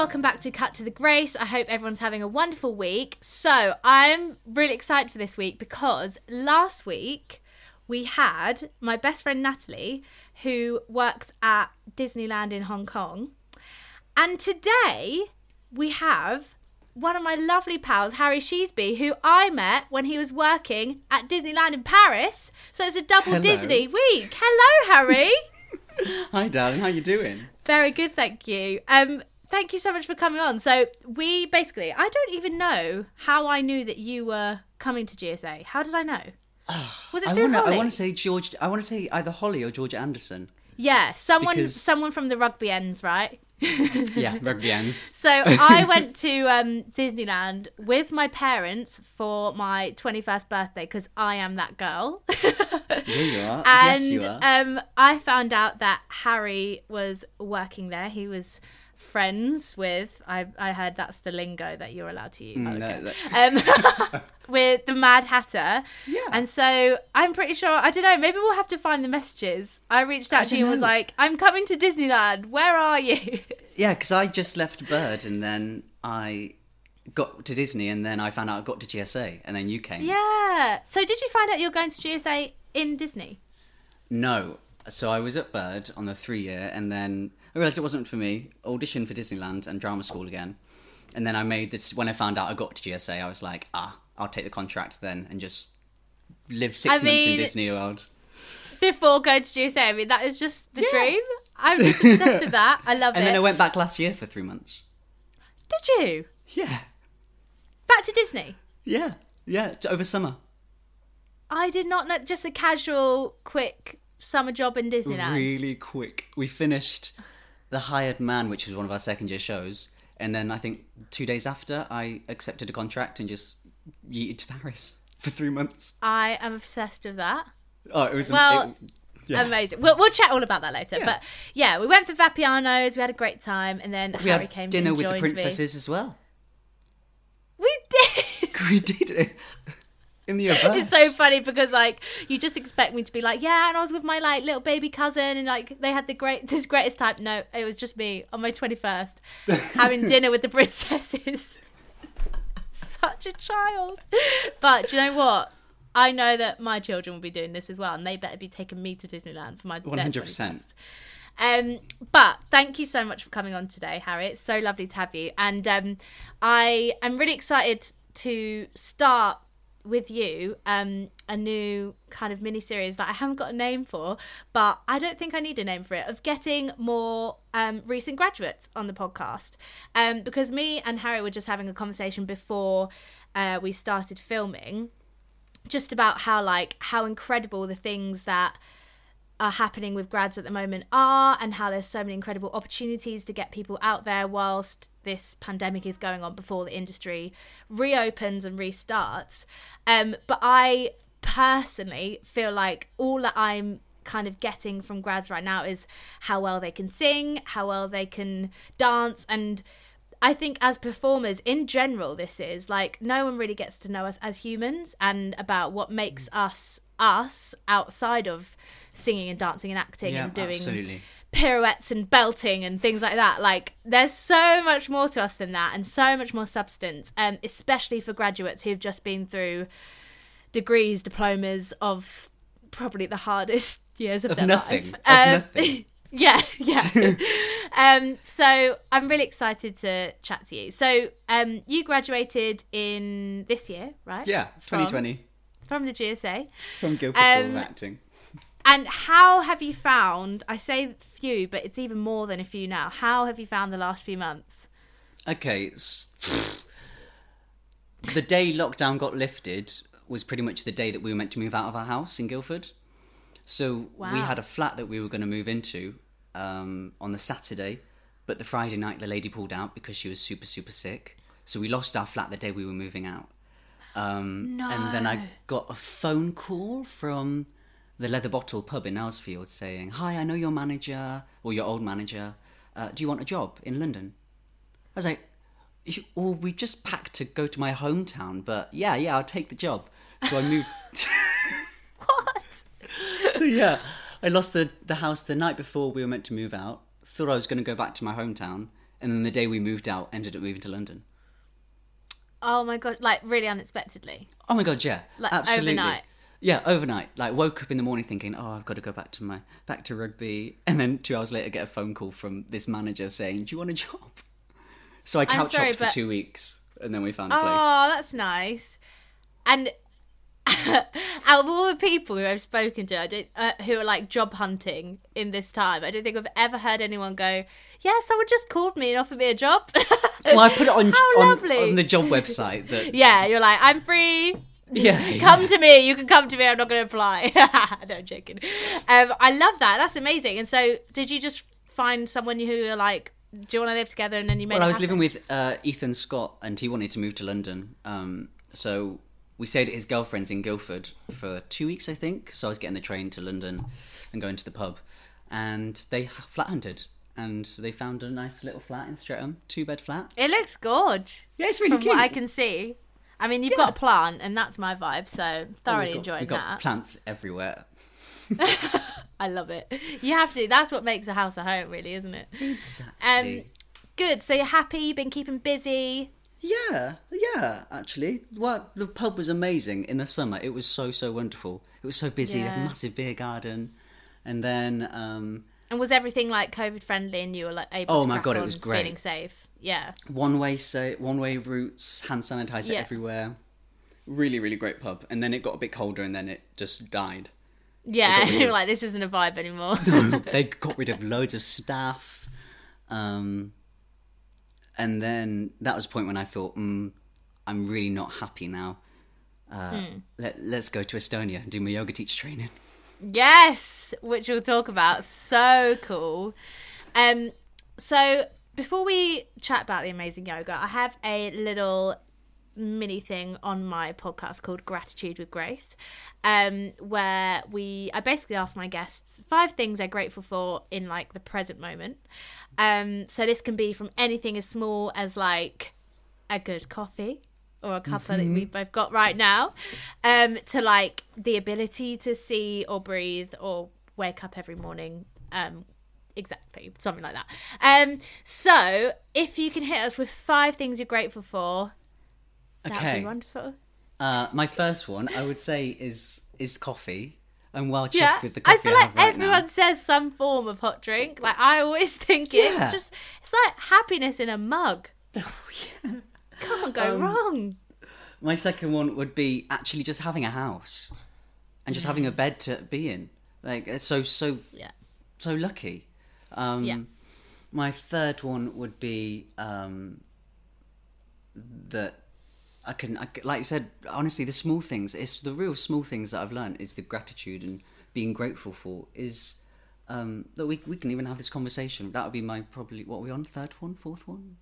Welcome back to Cut to the Grace. I hope everyone's having a wonderful week. So, I'm really excited for this week because last week we had my best friend Natalie, who works at Disneyland in Hong Kong. And today we have one of my lovely pals, Harry Sheesby, who I met when he was working at Disneyland in Paris. So it's a double Hello. Disney week. Hello, Harry. Hi, darling. How you doing? Very good, thank you. Um, thank you so much for coming on. So we basically, I don't even know how I knew that you were coming to GSA. How did I know? Was it I through. Holly? I want to say George. I want to say either Holly or George Anderson. yeah, someone, because- someone from the rugby ends, right? Yeah, rugby ends. So I went to um, Disneyland with my parents for my 21st birthday because I am that girl. Here you are. and yes, you are. um, I found out that Harry was working there. He was friends with. I I heard that's the lingo that you're allowed to use. Mm, no, Okay. that- Um, with the Mad Hatter. Yeah. And so I'm pretty sure. I don't know. Maybe we'll have to find the messages. I reached out I to you and was like, "I'm coming to Disneyland. Where are you?" yeah, because I just left Bird and then I got to Disney and then I found out I got to GSA and then you came. yeah. So did you find out you're going to GSA in Disney? No. So I was at Bird on the three year and then I realised it wasn't for me. Auditioned for Disneyland and drama school again. And then I made this when I found out I got to GSA, I was like, ah, I'll take the contract then and just live six I months mean- in Disney World. Before going to GSA, I mean that is just the dream. I'm just obsessed with that. I love And it. And then I went back last year for three months. Did you Yeah. back to Disney? Yeah. Yeah. Over summer. I did not know. Just a casual, quick summer job in Disneyland. Really quick. We finished The Hired Man, which was one of our second year shows. And then I think two days after, I accepted a contract and just yeeted to Paris for three months. I am obsessed with that. Oh, it was Well, it- yeah. Amazing. We'll, we'll chat all about that later. Yeah. But yeah, we went for Vapiano's. We had a great time, and then We Harry had came. dinner with the joined me. princesses as well. We did. We did it in the event. It's so funny because like you just expect me to be like, yeah, and I was with my like little baby cousin, and like they had the great this greatest time. No, it was just me on my twenty first having dinner with the princesses. Such a child, but you know what? I know that my children will be doing this as well, and they better be taking me to Disneyland for my 100%. Um, but thank you so much for coming on today, Harry. It's so lovely to have you, and um, I am really excited to start with you um, a new kind of mini series that I haven't got a name for, but I don't think I need a name for it. Of getting more um, recent graduates on the podcast, um, because me and Harry were just having a conversation before uh, we started filming, just about how like how incredible the things that are happening with grads at the moment are and how there's so many incredible opportunities to get people out there whilst this pandemic is going on before the industry reopens and restarts. Um, but i personally feel like all that i'm kind of getting from grads right now is how well they can sing how well they can dance and I think as performers in general, this is like no one really gets to know us as humans and about what makes us us outside of singing and dancing and acting Yeah, and doing absolutely. pirouettes and belting and things like that. Like there's so much more to us than that and so much more substance, um, especially for graduates who've just been through degrees, diplomas of probably the hardest years of, Of their nothing. life. Of Um, nothing. yeah, yeah. um, so I'm really excited to chat to you. So um, you graduated in this year, right? Yeah, 2020 From the GSA. from Guildford School Um, of Acting. And how have you found? I say few, but it's even more than a few now. How have you found the last few months? Okay. the day lockdown got lifted was pretty much the day that we were meant to move out of our house in Guildford. So we had a flat that we were going to move into um, on the Saturday, but the Friday night the lady pulled out because she was super super sick. So we lost our flat the day we were moving out. Um, And then I got a phone call from the Leather Bottle pub in Earlsfield saying, "Hi, I know your manager or your old manager. Uh, do you want a job in London?" I was like, "Well, we just packed to go to my hometown, but yeah, yeah, I'll take the job." So I moved. What? so yeah, I lost the the house the night before we were meant to move out. Thought I was going to go back to my hometown, and then the day we moved out, ended up moving to London. Oh my god! Like really unexpectedly. Oh my god, yeah, Like, absolutely. overnight? Yeah, overnight. Like woke up in the morning thinking, "Oh, I've got to go back to my back to rugby," and then two hours later get a phone call from this manager saying, "Do you want a job?" So I couch hopped sorry, for two weeks, and then we found a place. Oh, that's nice. And out of all the people who I've spoken to, I don't, uh, who are like job hunting in this time, I don't think I've ever heard anyone go, "Yeah, someone just called me and offered me a job." Well, I put it on on, on the job website that yeah, you're like, "I'm free. Yeah, Come to me. You can come to me. I'm not going to apply." no, I'm joking. Um, I love that. That's amazing. And so, did you just find someone who you're like, "Do you want to live together?" And then you made. Well, it I was happen? living with uh, Ethan Scott, and he wanted to move to London. Um, so we stayed at his girlfriend's in Guildford for two weeks, I think. So I was getting the train to London and going to the pub, and they flat hunted, and they found a nice little flat in Streatham, two bed flat. It looks gorge. Yeah, it's really From cute. what I can see. I mean, you've Yeah. got a plant, and that's my vibe. So Oh, thoroughly we've got, enjoying we've got that. plants everywhere. I love it. You have to. That's what makes a house a home, really, isn't it? Um, good. So you're happy. You've been keeping busy. Yeah, yeah, actually. Well, the pub was amazing in the summer. It was so, so wonderful. It was so busy. Yeah. a massive beer garden. And then, um, And was everything like COVID friendly, and you were like able? Oh to my God, it was great. Feeling safe. Yeah. one way sa- one way routes, hand sanitizer Yeah. everywhere. Really, really great pub. And then it got a bit colder and then it just died. Yeah. You're like, this isn't a vibe anymore. they got rid of loads of staff. Um, and then that was a point when I thought, mm, I'm really not happy now. Uh, Hmm. let, let's go to Estonia and do my yoga teacher training. Yes, which we'll talk about. So cool. Um, so before we chat about the amazing yoga, I have a little mini thing on my podcast called Gratitude with Grace, um, where we I basically ask my guests five things they're grateful for in like the present moment. Um, so this can be from anything as small as like a good coffee or a cuppa that we've both got right now um to like the ability to see or breathe or wake up every morning um exactly something like that um so if you can hit us with five things you're grateful for that would Okay. be wonderful Uh, my first one, I would say, is is coffee. I'm well chuffed yeah with the coffee i feel I like have right everyone now. says some form of hot drink like i always think Yeah. it's just it's like happiness in a mug Oh, yeah. can't go Um, wrong My second one would be actually just having a house and just having a bed to be in. Like it's so so yeah so lucky. Um, Yeah. My third one would be um, that I can, I like you said, honestly, the small things. It's the real small things that I've learned is the gratitude and being grateful for is um, that we we can even have this conversation. That would be my probably what are we on third one, fourth one,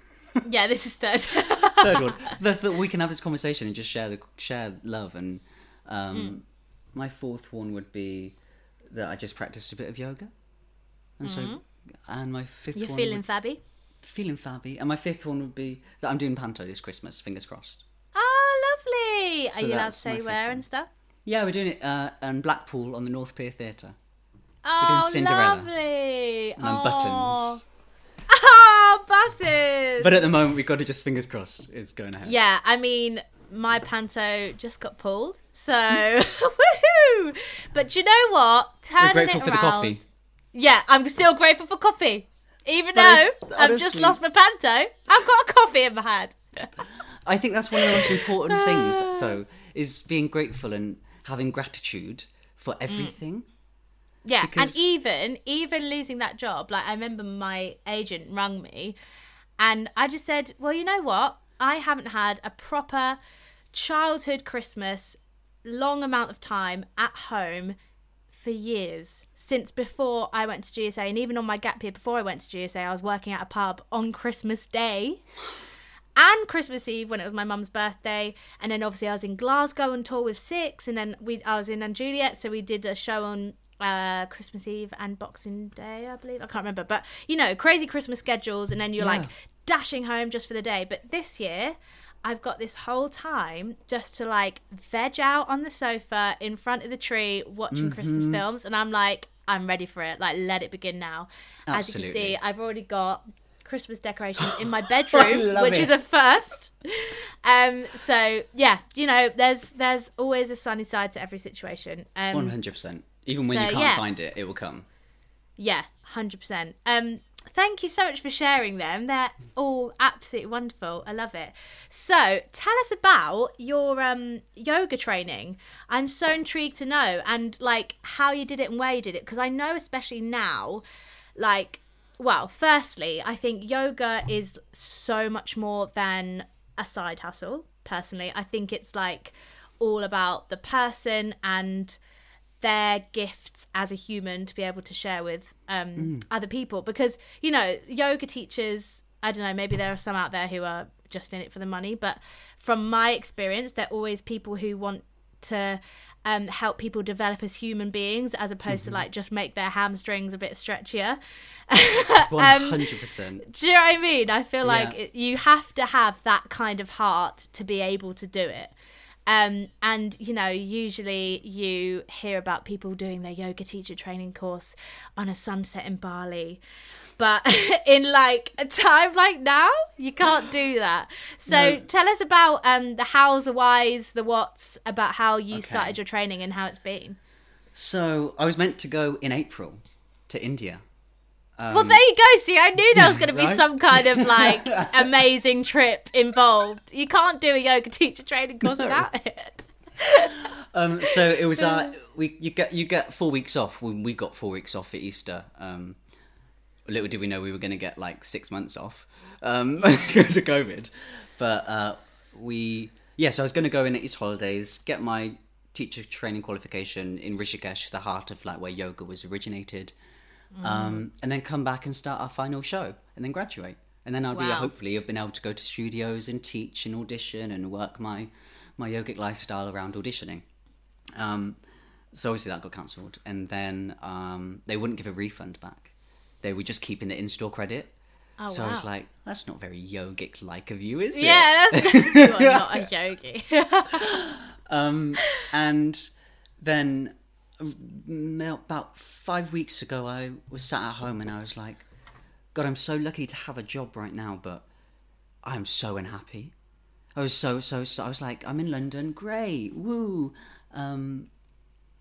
yeah this is third third one. That, that we can have this conversation and just share the share love. And um, Mm. my fourth one would be that I just practiced a bit of yoga, and so. And my fifth Mm-hmm. you're feeling would- fabby feeling fabby. And my fifth one would be that I'm doing panto this Christmas. Fingers crossed. Oh, lovely! So Are you allowed to say where and stuff? Yeah, we're doing it uh, in Blackpool on the North Pier Theatre. Oh, doing Cinderella. lovely! And oh. buttons. Oh, buttons! But at the moment, we've got to just fingers crossed it's going ahead. yeah, I mean, my panto just got pulled, so woohoo! But you know what? Turning We're grateful it for the around- coffee. Yeah, I'm still grateful for coffee, even But though I've just lost my panto. I've got a coffee in my hand. I think that's one of the most important things, though, is being grateful and having gratitude for mm. everything. Yeah, Because- and even even losing that job, like I remember my agent rung me, and I just said, "Well, you know what? I haven't had a proper childhood Christmas, long amount of time at home for years since before I went to GSA, and even on my gap year before I went to GSA, I was working at a pub on Christmas Day and Christmas Eve when it was my mum's birthday, and then obviously I was in Glasgow on tour with Six, and then we I was in and Juliet, so we did a show on uh, Christmas Eve and Boxing Day, I believe. I can't remember, but you know, crazy Christmas schedules, and then you're Yeah. like dashing home just for the day. But this year, I've got this whole time just to like veg out on the sofa in front of the tree watching Christmas Mm-hmm. films, and I'm like, I'm ready for it. Like, let it begin now. As you can see, I've already got Christmas decorations in my bedroom, which it. is a first. Um, so yeah, you know, there's there's always a sunny side to every situation. Um, One hundred percent. Even when so, you can't yeah. find it, it will come. Yeah, hundred percent. Thank you so much for sharing them. They're all absolutely wonderful. I love it. So, tell us about your um yoga training. I'm so intrigued to know and like how you did it and where you did it because I know especially now, like, well, firstly, I think yoga is so much more than a side hustle. Personally, I think it's like all about the person and their gifts as a human to be able to share with um, other people because you know yoga teachers i don't know maybe there are some out there who are just in it for the money but from my experience they're always people who want to um, help people develop as human beings as opposed to like just make their hamstrings a bit stretchier Um, hundred percent. do you know what I mean? I feel like Yeah. it, you have to have that kind of heart to be able to do it. Um, and you know, usually you hear about people doing their yoga teacher training course on a sunset in Bali, but in like a time like now, you can't do that. So No. tell us about um, the hows, the whys, the whats, about how you Okay. started your training and how it's been. So I was meant to go in April to India. Well, there you go. See, I knew there was going to be right? some kind of like amazing trip involved. You can't do a yoga teacher training course without it. Um, so it was uh, we you get you get four weeks off. when we got four weeks off for Easter. Um, little did we know we were going to get like six months off um, because of COVID. But uh, we yeah, so I was going to go in at Easter holidays, get my teacher training qualification in Rishikesh, the heart of like where yoga was originated, um, and then come back and start our final show, and then graduate. And then I'll be hopefully have been able to go to studios and teach and audition and work my my yogic lifestyle around auditioning. Um, so obviously that got cancelled, and then um, they wouldn't give a refund back. They were just keeping the in-store credit. Oh, so I was like, "That's not very yogic-like of you, is it?" Yeah, that's you are not a yogi. Um, and then um, about five weeks ago, I was sat at home and I was like, God, I'm so lucky to have a job right now, but I'm so unhappy. I was so, so, so I was like, I'm in London, great, woo. Um,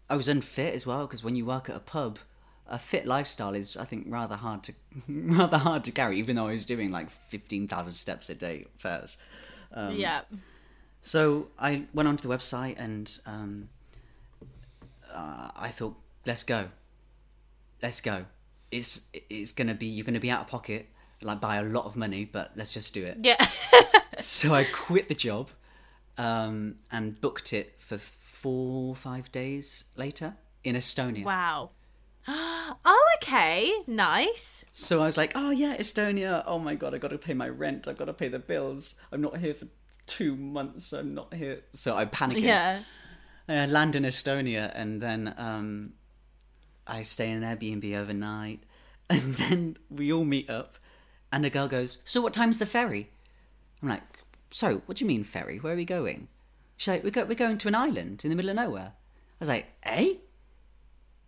I was unfit as well because when you work at a pub, a fit lifestyle is, I think, rather hard to rather hard to carry. Even though I was doing like fifteen thousand steps a day first. Um, yeah. so I went onto the website and um, uh, I thought, let's go, let's go. It's it's gonna be you're gonna be out of pocket like by a lot of money, but let's just do it. Yeah. So I quit the job um, and booked it for four five days later in Estonia. wow. Oh, okay. Nice. So I was like, oh yeah, Estonia. Oh my god, I got to pay my rent. I got to pay the bills. I'm not here for two months. I'm not here. So I'm panicking. Yeah. I land in Estonia, and then um, I stay in an Airbnb overnight, and then we all meet up, and the girl goes, "So what time's the ferry?" I'm like, "So what do you mean ferry? Where are we going?" She's like, "We go, we're going to an island in the middle of nowhere." I was like, "Eh?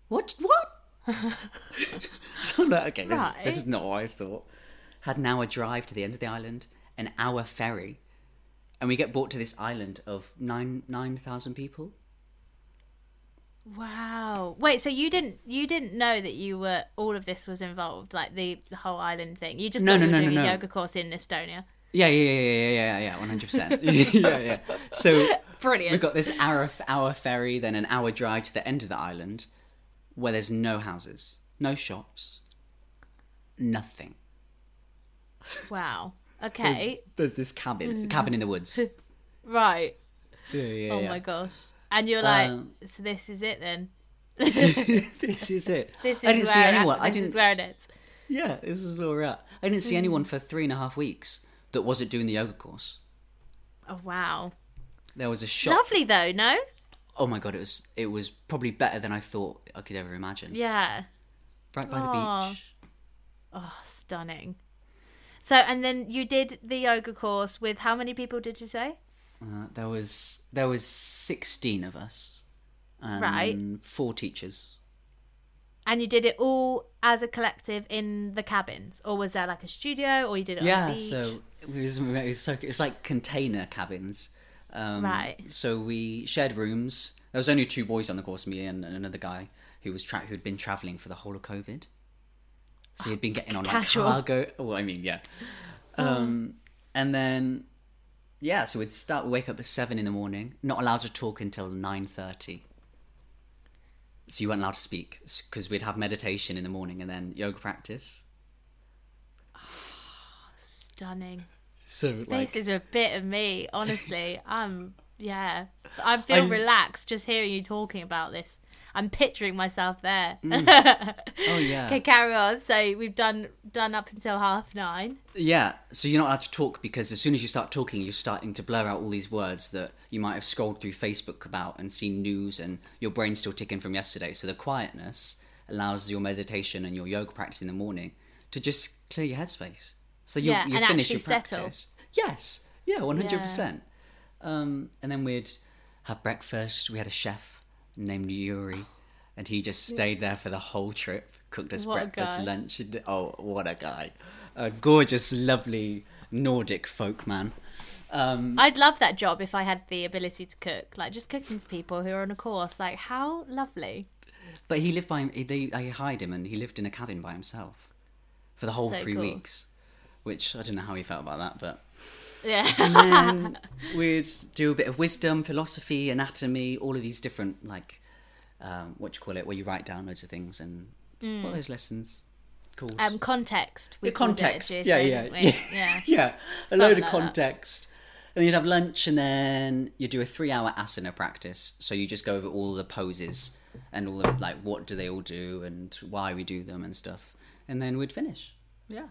What? What?" so I'm like, okay, this, is, this is not what I thought. Had an hour drive to the end of the island, an hour ferry, and we get brought to this island of nine nine thousand people. Wow. Wait, so you didn't you didn't know that you were all of this was involved, like the, the whole island thing. You just No, thought no, you were no, doing a yoga course in Estonia. Yeah, yeah, yeah, yeah, yeah, yeah, one hundred percent. Yeah, yeah. So Brilliant. we've got this hour hour ferry, then an hour drive to the end of the island, where there's no houses, no shops, nothing. Wow. Okay. There's this cabin, cabin in the woods. Right. Yeah, yeah, Oh yeah. my gosh. And you're like, Um, so this is it then. this is it. This is I didn't see anyone. I didn't. is where it. Yeah, this is where we're at. I didn't see anyone for three and a half weeks that wasn't doing the yoga course. Oh wow. There was a shop. Lovely though, no? Oh my god, it was it was probably better than I thought I could ever imagine. Yeah. Right by Aw. the beach. Oh, stunning. So, and then you did the yoga course with how many people did you say? Uh, there was there was sixteen of us. And Right. Four teachers. And you did it all as a collective in the cabins, or was there like a studio, or you did it on Yeah, the beach? so it was, it was so it's like container cabins. Um, Right. So we shared rooms. There was only two boys on the course, me and, and another guy who was tra- who'd been traveling for the whole of COVID. So he'd been getting on like Casual. cargo. Well, I mean, yeah. Um, and then yeah, so we'd start wake up at seven in the morning. Not allowed to talk until nine thirty. So you weren't allowed to speak because we'd have meditation in the morning and then yoga practice. Stunning. So like, This is a bit of me, honestly. I'm yeah. I feel I- relaxed just hearing you talking about this. I'm picturing myself there. Mm. oh yeah, okay, carry on. So we've done done up until half nine. Yeah, so you're not allowed to talk because as soon as you start talking, you're starting to blur out all these words that you might have scrolled through Facebook about and seen news, and your brain's still ticking from yesterday. So the quietness allows your meditation and your yoga practice in the morning to just clear your headspace. So you Yeah, you finish your settle. practice. Yes, yeah, one hundred percent. Um, and then we'd have breakfast. We had a chef named Yuri, and he just stayed there for the whole trip. Cooked us What breakfast, lunch. and- Oh, what a guy! A gorgeous, lovely Nordic folk man. Um, I'd love that job if I had the ability to cook, like just cooking for people who are on a course. Like how lovely. but he lived by him. They, I hired him, and he lived in a cabin by himself for the whole So three cool. weeks. Which I don't know how he felt about that, but Yeah. and then we'd do a bit of wisdom, philosophy, anatomy, all of these different like um, what you call it, where you write down loads of things and what are those lessons called? um, context. We Yeah, called it context. GSA, yeah, yeah, yeah, yeah. yeah. A Something load of like that. context. And then you'd have lunch, and then you do a three-hour asana practice. So you just go over all the poses and all the like, what do they all do, and why we do them, and stuff. And then we'd finish. Yeah,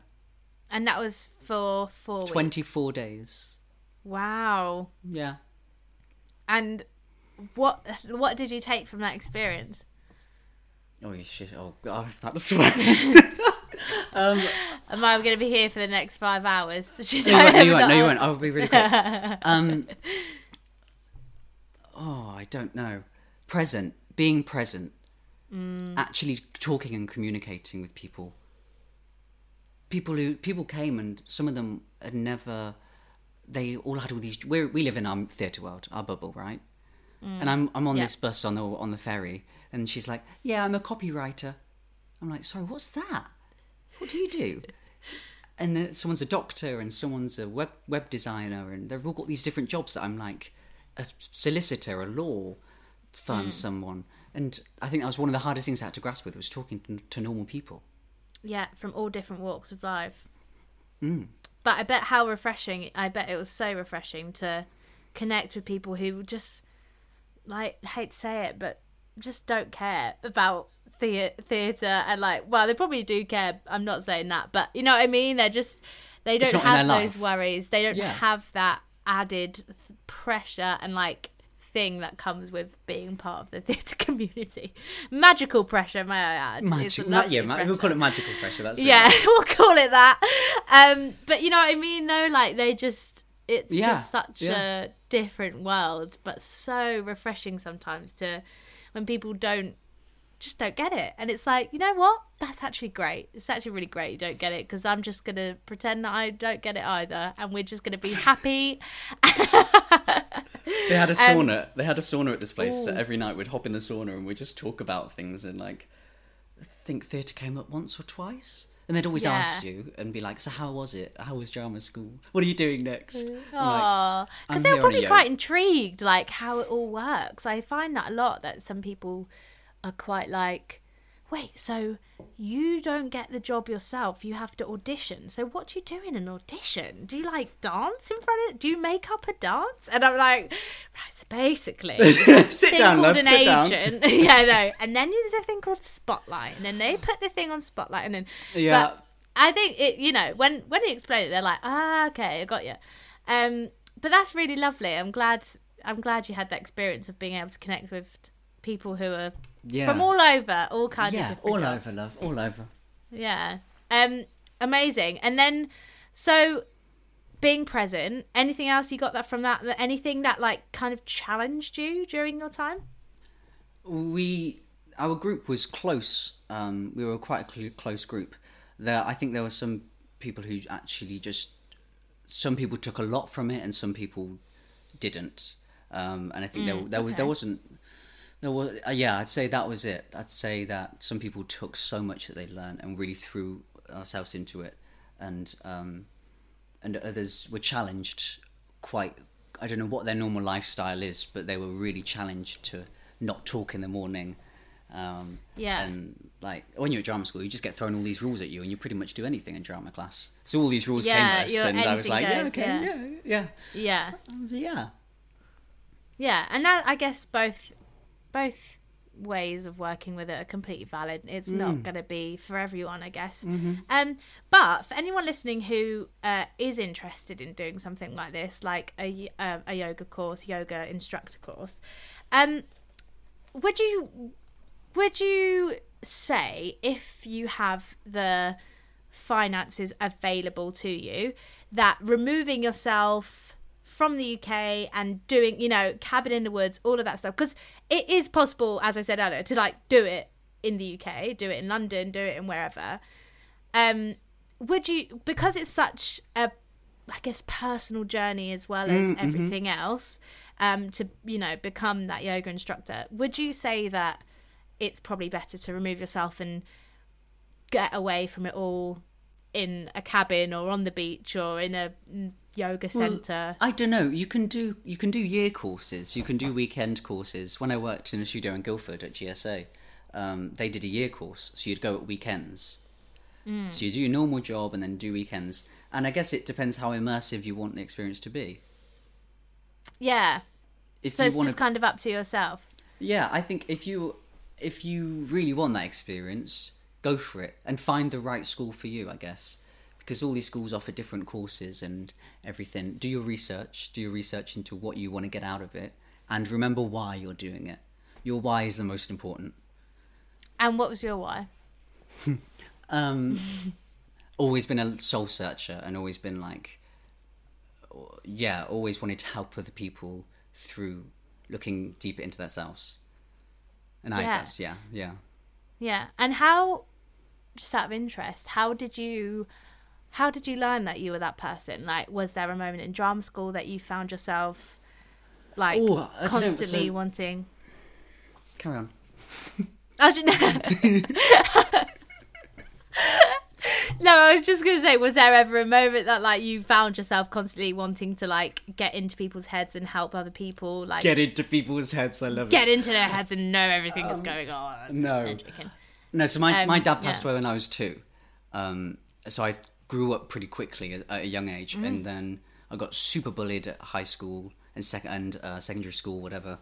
And that was for four weeks. twenty-four days. Wow. Yeah. And what what did you take from that experience? Oh shit! Oh god, that's right. Am I going to be here for the next five hours? Should No, you I won't. No, you won't. No, you won't. I'll be really quick. Um, oh, I don't know. Present, being present, actually talking and communicating with people. People who people came and some of them had never. They all had all these. We we live in our theatre world, our bubble, right? Mm. And I'm I'm on Yeah. this bus on the on the ferry, and she's like, "Yeah, I'm a copywriter." I'm like, "Sorry, what's that? What do you do?" and then someone's a doctor and someone's a web web designer and they've all got these different jobs that I'm like a solicitor, a law firm, mm. someone. And I think that was one of the hardest things I had to grasp with was talking to, to normal people. Yeah, from all different walks of life. Mm. But I bet how refreshing, I bet it was so refreshing to connect with people who just, like, hate to say it, but just don't care about the theatre and, like, well, they probably do care. I'm not saying that, but you know what I mean? They're just, they don't have those life. worries. They don't Yeah. have that added th- pressure and, like, thing that comes with being part of the theatre community. Magical pressure, may I add. Magic, ma- yeah, ma- we'll call it magical pressure. That's Yeah, we'll call it that. Um, but you know what I mean, though. Like they just, it's Yeah, just such yeah. a different world, but so refreshing sometimes to when people don't just don't get it, and it's like, you know what? That's actually great. It's actually really great you don't get it because I'm just gonna pretend that I don't get it either, and we're just gonna be happy. They had a Um, sauna. they had a sauna at this place. So every night we'd hop in the sauna and we'd just talk about things. And like, I think theatre came up once or twice. And they'd always Yeah. ask you and be like, "So how was it? How was drama school? What are you doing next?" I'm like, Because they were probably quite intrigued, like how it all works. I find that a lot that some people are quite like, wait, so you don't get the job yourself, you have to audition. So what do you do in an audition? Do you like dance in front of do you make up a dance? And I'm like, right, so basically sit down, called love. an Sit down. agent. yeah, no. And then there's a thing called Spotlight, and then they put the thing on Spotlight, and then Yeah. But I think it. You know, when when you explain it, they're like, ah, okay, I got you. Um, but that's really lovely. I'm glad. I'm glad you had that experience of being able to connect with people who are Yeah. from all over, all kinds of yeah, different all jobs. over, love, all over. Yeah. Um, amazing. And then, so being present. Anything else you got that from that? Anything that like kind of challenged you during your time? we our group was close. Um, we were quite a cl- close group. There, I think there were some people who actually just some people took a lot from it, and some people didn't. Um, and I think there, there was there okay. wasn't there was uh, yeah. I'd say that was it. I'd say that some people took so much that they learned and really threw ourselves into it, and um, and others were challenged quite I don't know what their normal lifestyle is, but they were really challenged to not talk in the morning. Um, Yeah. And like when you're at drama school, you just get thrown all these rules at you, and you pretty much do anything in drama class. So all these rules Yeah, came at us, and I was like, yeah, okay, yeah. yeah, yeah, Yeah. yeah, yeah. Yeah, and that I guess both both ways of working with it are completely valid. It's Mm. not going to be for everyone, I guess. Mm-hmm. Um, but for anyone listening who uh, is interested in doing something like this, like a uh, a yoga course, yoga instructor course, um, would you would you say if you have the finances available to you that removing yourself from the UK and doing, you know, cabin in the woods, all of that stuff, because it is possible, as I said earlier, to like do it in the UK, do it in London, do it in wherever. Um, would you, because it's such a, I guess, personal journey as well as everything else, um, to you know become that yoga instructor, would you say that it's probably better to remove yourself and get away from it all in a cabin or on the beach or in a mm, yoga center? I don't know. You can do you can do year courses. You can do weekend courses. When I worked in a studio in Guildford at GSA, um, they did a year course, so you'd go at weekends. So you do your normal job and then do weekends. And I guess it depends how immersive you want the experience to be. yeah. If So it's want just kind of up to yourself. yeah, I think if you if you really want that experience, go for it and find the right school for you. I guess because all these schools offer different courses and everything. Do your research. Do your research into what you want to get out of it, and remember why you're doing it. Your why is the most important. And what was your why? Um, always been a soul searcher and always been like, yeah, always wanted to help other people through looking deeper into themselves. And I Yeah. guess, yeah, yeah. Yeah. And how just out of interest, how did you how did you learn that you were that person? Like was there a moment in drama school that you found yourself like Ooh, I don't know, constantly so- wanting Carry on. I should No, I was just gonna say, was there ever a moment that like you found yourself constantly wanting to like get into people's heads and help other people, like get, into people's heads. I love get it. Get into their heads and know everything that's going on? Um, no. No, so my, my Um, dad passed yeah. away when I was two. Um, so I grew up pretty quickly at, at a young age, Mm. and then I got super bullied at high school and sec- and uh, secondary school, whatever.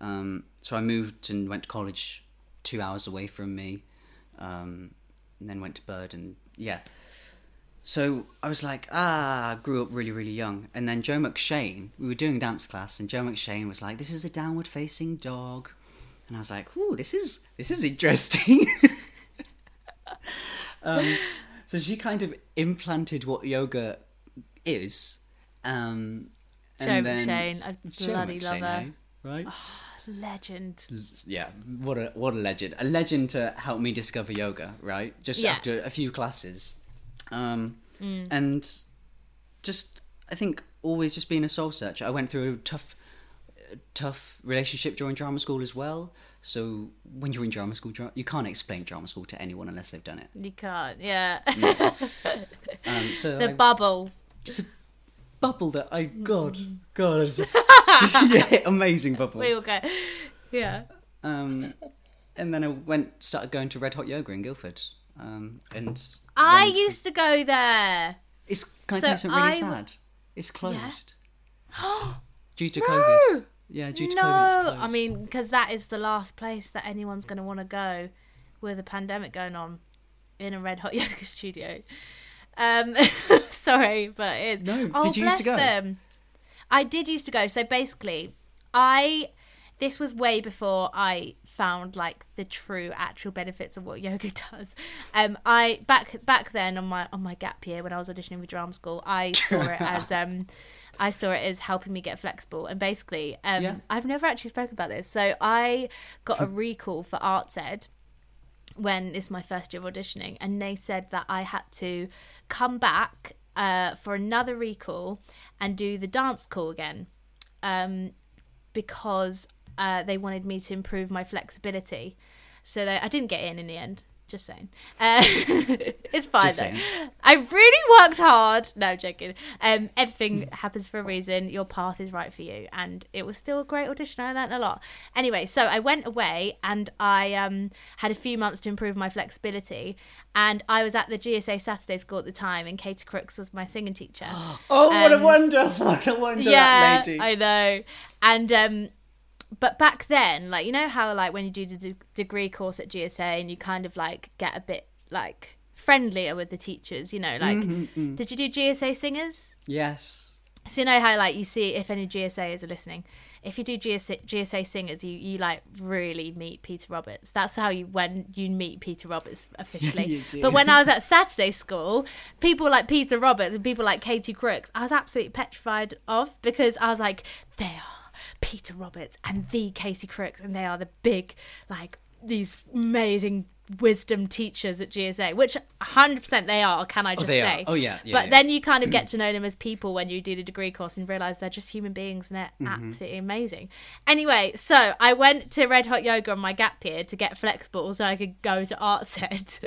Um, so I moved and went to college two hours away from me, um, and then went to Bird, and yeah. So I was like, ah, I grew up really, really young. And then Joe McShane, we were doing dance class, and Joe McShane was like, this is a downward facing dog. And I was like, ooh, this is this is interesting. um, so she kind of implanted what yoga is. Um, and then, McShane, I bloody love McShane, her. eh? Right? Legend. yeah what a what a legend a legend to help me discover yoga right just Yeah. after a few classes um Mm. and just i think always just being a soul searcher i went through a tough tough relationship during drama school as well so when you're in drama school you can't explain drama school to anyone unless they've done it You can't, yeah. um so the I- bubble. it's a bubble that i god god it's just, just yeah amazing bubble We all go. Yeah. um and then I went started going to Red Hot Yoga in Guildford. Um, and I then- used to go there. It's can I so tell you something really I sad? It's closed no, due to COVID. Yeah, due to COVID, it's closed. I mean, because that is the last place that anyone's going to want to go with a pandemic going on in a red hot yoga studio. Um, sorry, but it is. No, oh, did you used to go? Them. I did used to go. So basically, I this was way before I found like the true actual benefits of what yoga does. Um, I back back then on my on my gap year when I was auditioning for drama school, I saw it as um, I saw it as helping me get flexible. And basically, um, Yeah. I've never actually spoken about this. So I got a recall for ArtsEd when it's my first year of auditioning, and they said that I had to come back uh, for another recall and do the dance call again, um, because uh, they wanted me to improve my flexibility. So they, I didn't get in in the end. Just saying, uh, it's fine Just though. saying. I really worked hard. No, I'm joking. Um, everything happens for a reason. Your path is right for you, and it was still a great audition. I learned a lot. Anyway, so I went away and I um, had a few months to improve my flexibility, and I was at the GSA Saturday School at the time, and Katie Crooks was my singing teacher. oh, what um, a wonder! What a wonder, yeah, that lady. I know. And um, but back then, like you know how like when you do the de- degree course at GSA and you kind of like get a bit like friendlier with the teachers, you know, like Mm-hmm, did you do GSA singers? Yes. So you know how like you see if any GSAs are listening, if you do GSA, GSA singers, you you like really meet Peter Roberts. That's how you when you meet Peter Roberts officially. But when I was at Saturday school, people like Peter Roberts and people like Katie Crooks, I was absolutely petrified of because I was like, they are Peter Roberts and the Katie Crooks, and they are the big like these amazing wisdom teachers at GSA, which 100% they are, can I just they are. say? Oh, yeah, yeah, but yeah. then you kind of get to know them as people when you do the degree course and realize they're just human beings and they're Mm-hmm. absolutely amazing. Anyway, so I went to Red Hot Yoga on my gap year to get flexible so I could go to art set,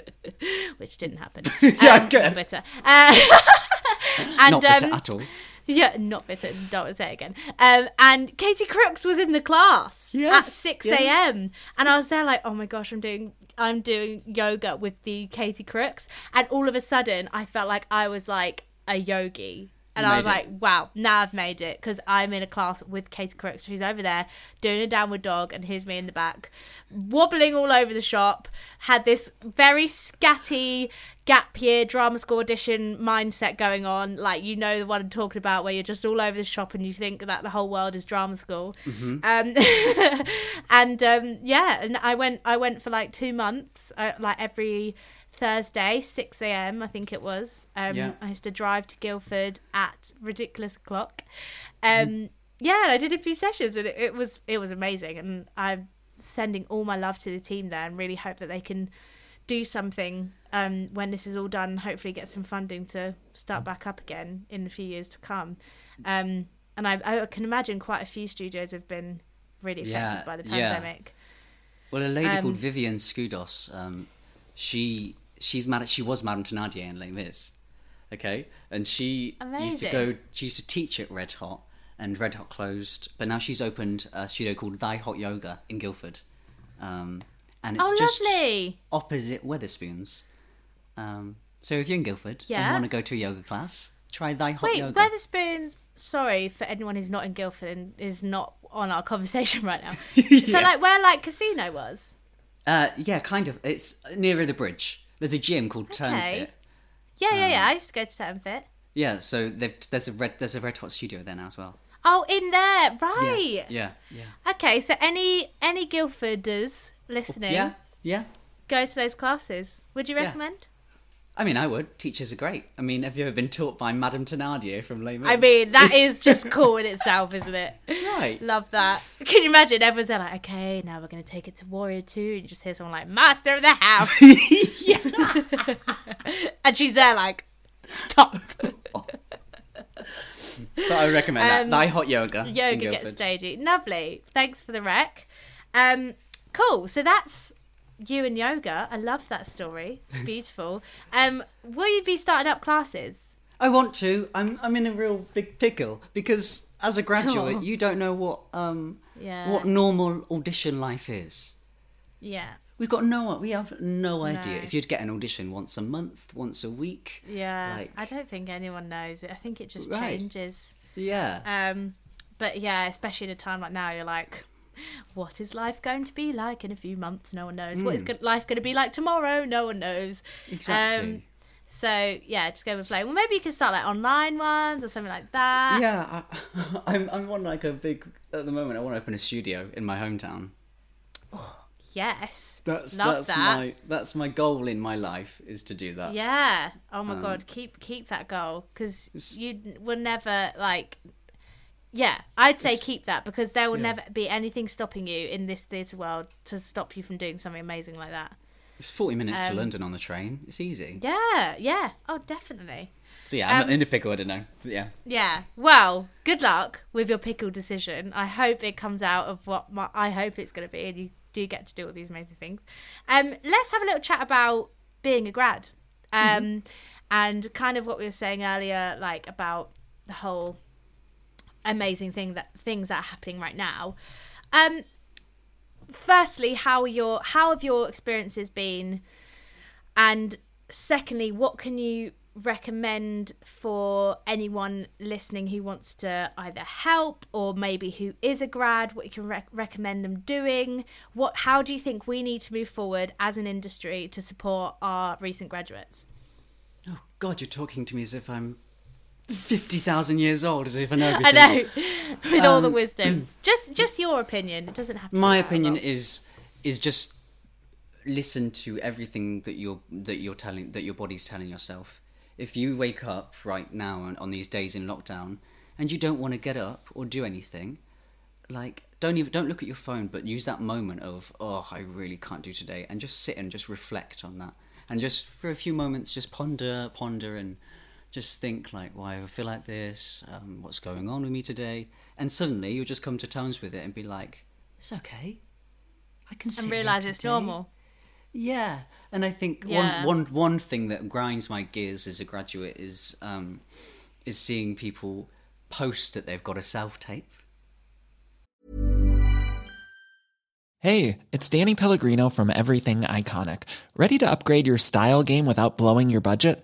which didn't happen. Yeah, um, good. not bitter. Uh, and Not bitter um, at all. yeah, not bitter. Don't want to say it again. Um, and Katie Crooks was in the class at Yes, six yeah. a.m. and I was there like, oh my gosh, I'm doing I'm doing yoga with the Katie Crooks, and all of a sudden I felt like I was like a yogi. And You I was it. like, wow, now I've made it because I'm in a class with Katie Crooks. She's over there doing a downward dog, and here's me in the back, wobbling all over the shop. Had this very scatty gap year drama school audition mindset going on. Like, you know, the one I'm talking about where you're just all over the shop and you think that the whole world is drama school. Um, and um, yeah, and I went, I went for like two months, uh, like every Thursday, 6 a.m. I think it was. Um, Yeah. I used to drive to Guildford at ridiculous clock. Um, Yeah, and I did a few sessions, and it, it was it was amazing. And I'm sending all my love to the team there, and really hope that they can do something um, when this is all done. and Hopefully, get some funding to start back up again in a few years to come. Um, and I, I can imagine quite a few studios have been really affected Yeah, by the yeah. pandemic. Well, a lady Um, called Vivian Skoudos, um, she she's mad. She was Madame Thenardier in Les Mis, okay, and she used to go. She used to teach at Red Hot, and Red Hot closed, but now she's opened a studio called Thy Hot Yoga in Guildford, um, and it's Oh, just lovely! opposite Wetherspoons. Um, so if you're in Guildford Yeah. and want to go to a yoga class, try Thy Hot Wait, Yoga. Wait, Wetherspoons. Sorry for anyone who's not in Guildford and is not on our conversation right now. So, like, where like casino was? Uh, yeah, kind of. It's nearer the bridge. There's a gym called Okay. Turnfit. Yeah, yeah, Um, yeah. I used to go to Turnfit. Yeah, so they've, there's a red there's a Red Hot studio there now as well. Oh, in there, right? Yeah, yeah, Okay, so any any Guildforders listening, yeah, yeah. go to those classes. Would you Yeah. I mean, I would. Teachers are great. I mean, have you ever been taught by Madame Thenardier from Les Mis? I mean, that is just cool in itself, isn't it? right? Love that. Can you imagine? Everyone's there like, okay, now we're going to take it to Warrior 2. And you just hear someone like, Master of the House. and she's there like, stop. But I would recommend Um, that. Thy Hot Yoga. Yoga gets stagey. Lovely. Thanks for the rec. Um, cool. So that's you and yoga. I love that story. It's beautiful. um, will you be starting up classes? I want to. I'm I'm in a real big pickle because as a graduate, Oh. you don't know what um Yeah. what normal audition life is. Yeah. We've got no. We have no idea. No. If you'd get an audition once a month, once a week. Yeah. Like, I don't think anyone knows. I think it just Right. changes. yeah. Um, but yeah, especially in a time like now, you're like, what is life going to be like in a few months? No one knows. What is Hmm. life going to be like tomorrow? No one knows. exactly. Um, so yeah, just go with play. Well, maybe you can start like online ones or something like that. yeah, I, I'm. I'm on like a big. At the moment, I want to open a studio in my hometown. Yes. That's Love that's that. my that's my goal in my life is to do that. Yeah. Oh my Um, god, keep keep that goal because you will never like. Yeah, I'd say keep that because there will Yeah. never be anything stopping you in this theatre world to stop you from doing something amazing like that. It's 40 minutes to Um, London on the train. It's easy. Yeah, yeah. Oh, definitely. So yeah, I'm um, in a pickle. I don't know. But yeah. Yeah. Well, good luck with your pickle decision. I hope it comes out of what my, I hope it's going to be, and you do get to do all these amazing things. Um, let's have a little chat about being a grad, um, and kind of what we were saying earlier, like about the whole amazing thing that things that are happening right now. Um, firstly, how your how have your experiences been? And secondly, what can you recommend for anyone listening who wants to either help or maybe who is a grad? What you can rec- recommend them doing? What? How do you think we need to move forward as an industry to support our recent graduates? Oh God, you're talking to me as if I'm fifty thousand years old, as if I know everything. I know, with all the Um, wisdom. Just, just your opinion. It doesn't have. to My opinion is is just listen to everything that you're that you're telling that your body's telling yourself. If you wake up right now on, on these days in lockdown and you don't want to get up or do anything, like don't even don't look at your phone, but use that moment of oh I really can't do today, and just sit and just reflect on that, and just for a few moments just ponder ponder and just think like why I feel like this, um, what's going on with me today, and suddenly you'll just come to terms with it and be like it's okay. I can sit and realize it's normal. Yeah, and I think Yeah. one, one, one thing that grinds my gears as a graduate is um, is seeing people post that they've got a self tape. Hey, it's Danny Pellegrino from Everything Iconic. Ready to upgrade your style game without blowing your budget?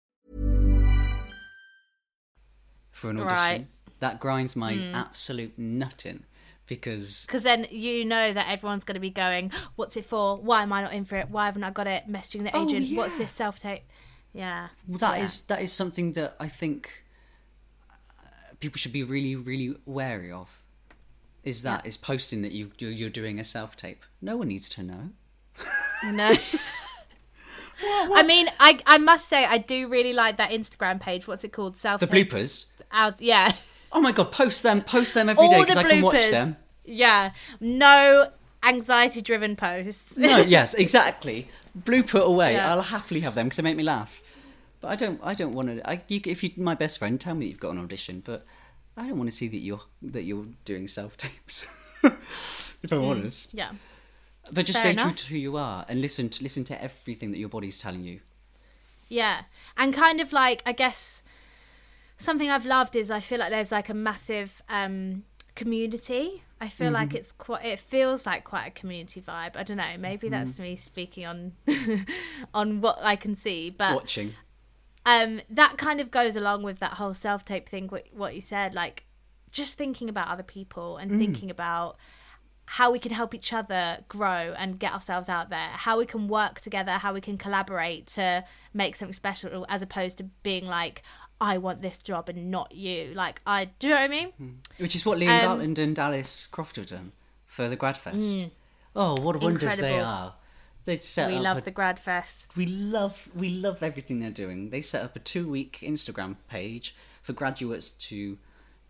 For an audition. Right. That grinds my absolute nutting because Because then you know that everyone's going to be going, "What's it for? Why am I not in for it? Why haven't I got it?" Messaging the Oh, agent, "What's this self tape?" Yeah, that yeah. is that is something that I think uh, people should be really really wary of. Is that is posting that you you're doing a self tape? No one needs to know. no. I mean, I I must say I do really like that Instagram page. What's it called? Self The bloopers. Out. Yeah, Oh my god, post them, post them every day all because I can watch them. Yeah, no anxiety-driven posts. No, yes, exactly. Blooper away. Yeah. I'll happily have them because they make me laugh. But I don't. I don't want to. I, you, if you're my best friend, tell me you've got an audition. But I don't want to see that you're that you're doing self tapes. if I'm mm, honest. yeah, But just Fair stay true to who you are and listen to listen to everything that your body's telling you. yeah, and kind of like I guess something I've loved is I feel like there's like a massive um community. I feel Mm-hmm. like it's quite. It feels like quite a community vibe. I don't know. Maybe Mm-hmm. that's me speaking on on what I can see, but Watching. um that kind of goes along with that whole self-tape thing what, what you said like just thinking about other people Mm. and thinking about how we can help each other grow and get ourselves out there, how we can work together, how we can collaborate to make something special, as opposed to being like, I want this job and not you. Like, I do you know what I mean? Which is what Liam Um, Gartland and Alice Croft have done for the Gradfest. Oh, what wonders they Mm. Incredible. are! They set up We love a- the Grad Fest. we love we love everything they're doing. They set up a two week Instagram page for graduates to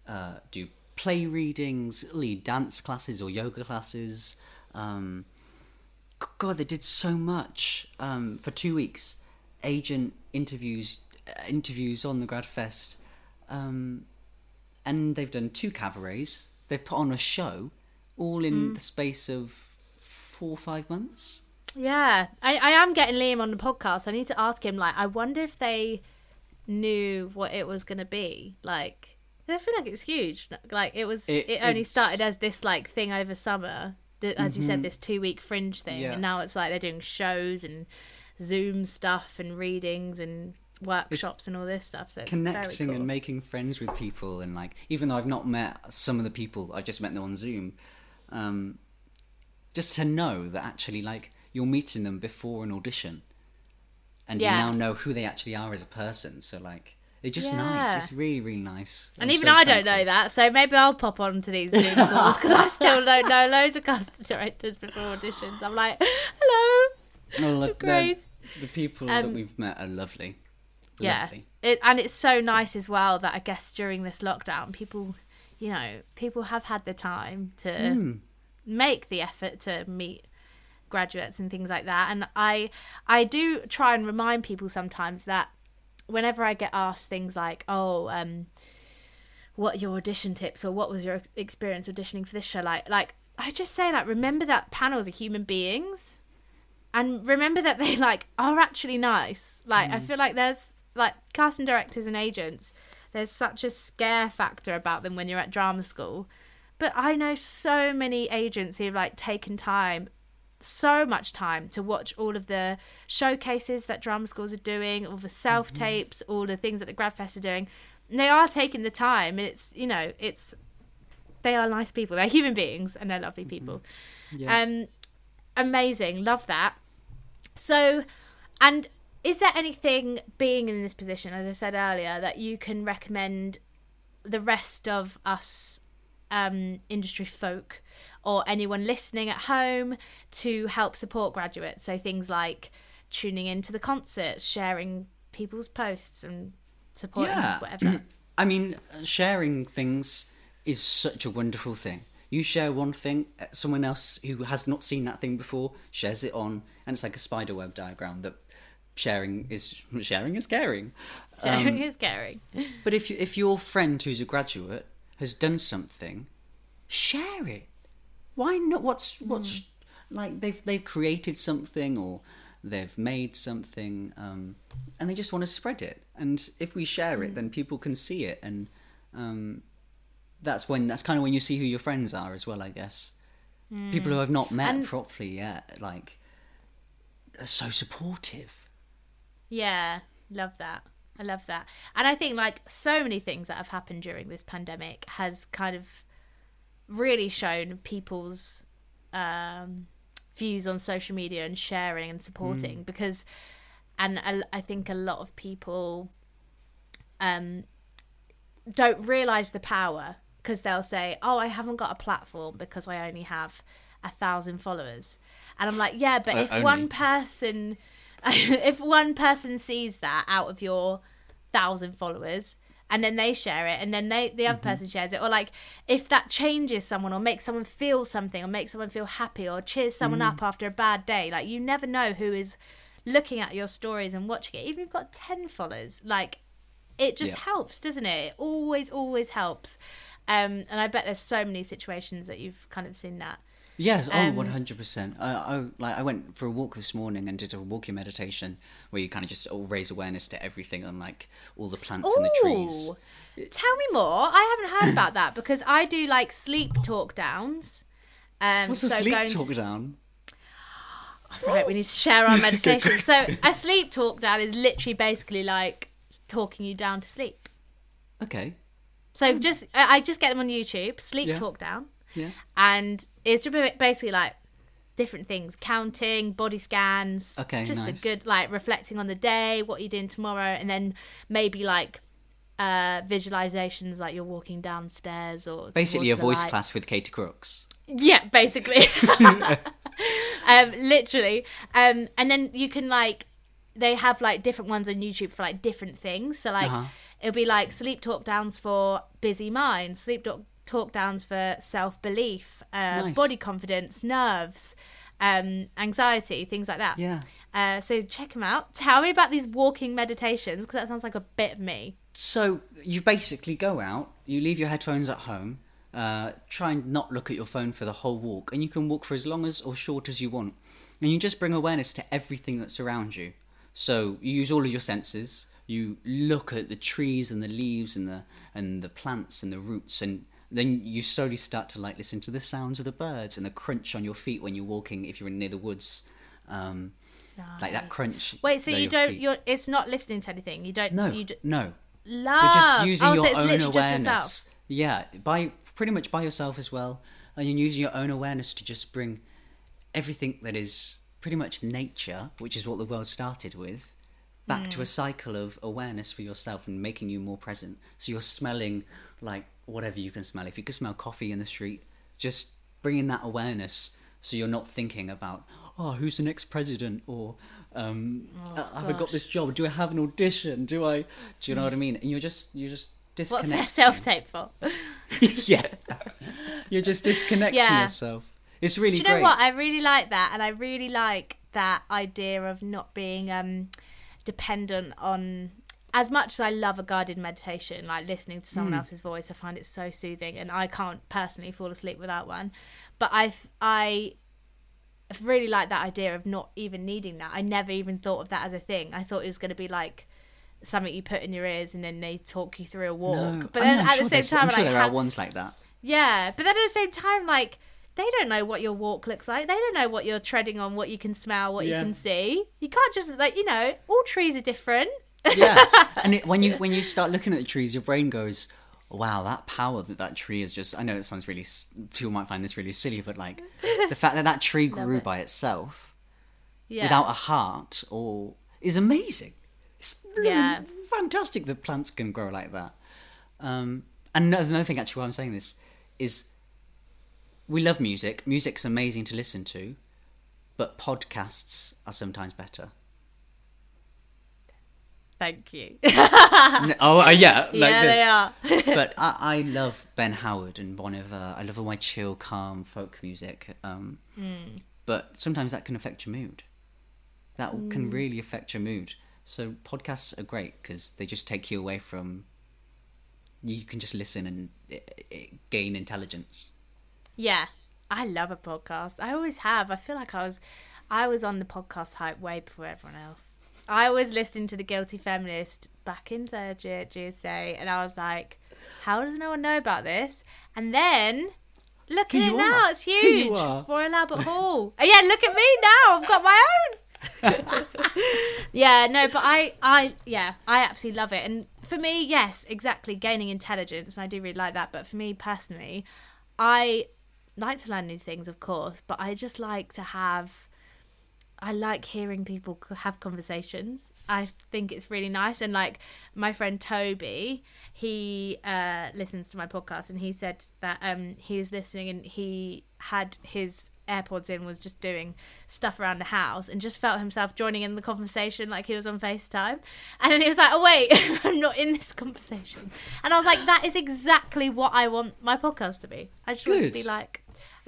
uh, do play readings, lead dance classes or yoga classes. Um, God, they did so much um, for two weeks. Agent interviews, interviews on the Grad Fest, um, and they've done two cabarets. They've put on a show, all in the space of four or five months. Yeah, I, I am getting Liam on the podcast. I need to ask him. Like, I wonder if they knew what it was going to be. Like, I feel like it's huge. Like, it was. It, It- only it's- started as this like thing over summer. As you said, this two week fringe thing, Yeah. and now it's like they're doing shows and Zoom stuff and readings and workshops and all this stuff. So it's connecting cool. and making friends with people and like even though I've not met some of the people I just met them on Zoom um just to know that actually like you're meeting them before an audition and Yeah. you now know who they actually are as a person so like it's just nice it's really really nice And I'm even so I don't know that, so maybe I'll pop on to these Zoom calls because I still don't know loads of cast directors before auditions. I'm like, hello, oh, look, the, Grace. the people that Um, we've met are lovely yeah. lovely it, and it's so nice as well that i guess during this lockdown people you know people have had the time to Hmm. make the effort to meet graduates and things like that. And i i do try and remind people sometimes that whenever i get asked things like oh um what are your audition tips or what was your experience auditioning for this show like? Like i just say like remember that panels are human beings. And remember that they like are actually nice. Like i feel like there's like casting directors and agents there's such a scare factor about them when you're at drama school. But i know so many agents who've like taken time so much time to watch all of the showcases that drama schools are doing all the self tapes all the things that the Grad Fest are doing. And they are taking the time and it's you know it's they are nice people. They're human beings and they're lovely people. Um amazing. Love that. So and is there anything being in this position as i said earlier that you can recommend the rest of us um, industry folk or anyone listening at home to help support graduates so things like tuning into the concerts sharing people's posts and supporting Yeah. whatever I mean, uh, sharing things is such a wonderful thing. You share one thing, uh, someone else who has not seen that thing before shares it on, and it's like a spider web diagram that sharing is sharing is caring. sharing is caring But if you, if your friend who's a graduate has done something, share it. Why not? What's what's like they've they've created something or they've made something, um, and they just want to spread it. And if we share it, then people can see it, and um, that's when that's kind of when you see who your friends are as well. I guess people who have not met And- properly yet, like, are so supportive. Yeah, love that. I love that. And I think like so many things that have happened during this pandemic has kind of really shown people's um views on social media and sharing and supporting because and I, I think a lot of people um don't realize the power because they'll say oh i haven't got a platform because i only have a thousand followers and i'm like yeah but Uh, if only. one person if one person sees that out of your thousand followers and then they share it and then they the other person shares it or like if that changes someone or makes someone feel something or makes someone feel happy or cheers someone up after a bad day like you never know who is looking at your stories and watching it. Even if you've got 10 followers like it just Yeah. helps doesn't it? It always always helps. Um and i bet there's so many situations that you've kind of seen that Yes, oh, Um, one hundred percent. I, I like I went for a walk this morning and did a walking meditation where you kind of just all raise awareness to everything and like all the plants and the trees. Tell me more. I haven't heard about that because I do like sleep talk downs. Um, What's a so sleep going talk down? Right, we need to share our meditation. so a sleep talk down is literally basically like talking you down to sleep. Okay, So just I I just get them on YouTube, sleep Yeah. talk down, yeah. and it's just basically like different things counting body scans Okay, just nice. a good like reflecting on the day what you're doing tomorrow and then maybe like uh visualizations like you're walking downstairs or Basically, a voice light. class with Katie Crooks. Yeah, basically. um, literally. Um, and then you can like they have like different ones on YouTube for like different things. So like Uh-huh. it'll be like sleep talk downs for busy mind, sleep talk talk downs for self belief, uh, Nice. body confidence, nerves, um, anxiety, things like that. Yeah. Uh, so check them out. Tell me about these walking meditations because that sounds like a bit of me. So you basically go out, you leave your headphones at home, uh, try and not look at your phone for the whole walk, and you can walk for as long as or short as you want. And you just bring awareness to everything that's around you. So you use all of your senses. You look at the trees and the leaves and the and the plants and the roots, and then you slowly start to like listen to the sounds of the birds and the crunch on your feet when you're walking if you're near the woods. Um, Like that crunch. Wait, so you don't? feet- You're. It's not listening to anything. You don't. no, You d- no. love. You're just using oh, your so own awareness. yourself. Yeah, by pretty much by yourself as well, and you're using your own awareness to just bring everything that is pretty much nature, which is what the world started with, back Hmm. to a cycle of awareness for yourself and making you more present. So you're smelling like whatever you can smell. If you can smell coffee in the street, just bringing that awareness so you're not thinking about oh who's the next president or um Oh, have I got this job? Do I have an audition? Do I? Do you know what I mean? And you're just you're just What's disconnecting. that self tape for? yeah, you're just disconnecting Yeah. yourself. It's really Do you know great. what? I really like that, and I really like that idea of not being um, dependent on. As much as I love a guided meditation, like listening to someone hmm. else's voice, I find it so soothing, and I can't personally fall asleep without one. But I, I really like that idea of not even needing that. I never even thought of that as a thing. I thought it was going to be like something you put in your ears, and then they talk you through a walk. No, But then at sure the same time, I'm sure like, there how- are ones like that. yeah, but then at the same time, like they don't know what your walk looks like. They don't know what you're treading on, what you can smell, what Yeah. you can see. You can't just like you know, all trees are different. Yeah. And it, when you when you start looking at the trees your brain goes wow that power that that tree is just i know it sounds really people might find this really silly but like the fact that that tree grew by itself Yeah, without a heart or is amazing. It's blooming Yeah. fantastic that plants can grow like that. Um and another, another thing actually why i'm saying this is we love music. Music's amazing to listen to but podcasts are sometimes better thank you. Oh uh, yeah like yeah, this they are. but I, I love Ben Howard and Bon Iver. I love all my chill, calm folk music. Um, Hmm. But sometimes that can affect your mood. That Hmm. can really affect your mood. So podcasts are great because they just take you away from. You can just listen and gain intelligence. yeah, I love a podcast. I always have. I feel like I was, I was on the podcast hype way before everyone else. I was listening to the Guilty Feminist back in third year at GSA, and I was like, "How does no one know about this?" And then. Look at it now, it's huge. Royal Albert Hall. Oh, yeah, look at me now. I've got my own. yeah, no, but I, I, yeah, I absolutely love it. And for me, yes, exactly, gaining intelligence, and I do really like that. But for me personally, I like to learn new things, of course, but I just like to have. I like hearing people have conversations. I think it's really nice. And like my friend Toby, he uh, listens to my podcast, and he said that um, he was listening and he had his AirPods in, was just doing stuff around the house, and just felt himself joining in the conversation like he was on FaceTime. And then he was like, "Oh wait, I'm not in this conversation." And I was like, "That is exactly what I want my podcast to be. I just want it to be like,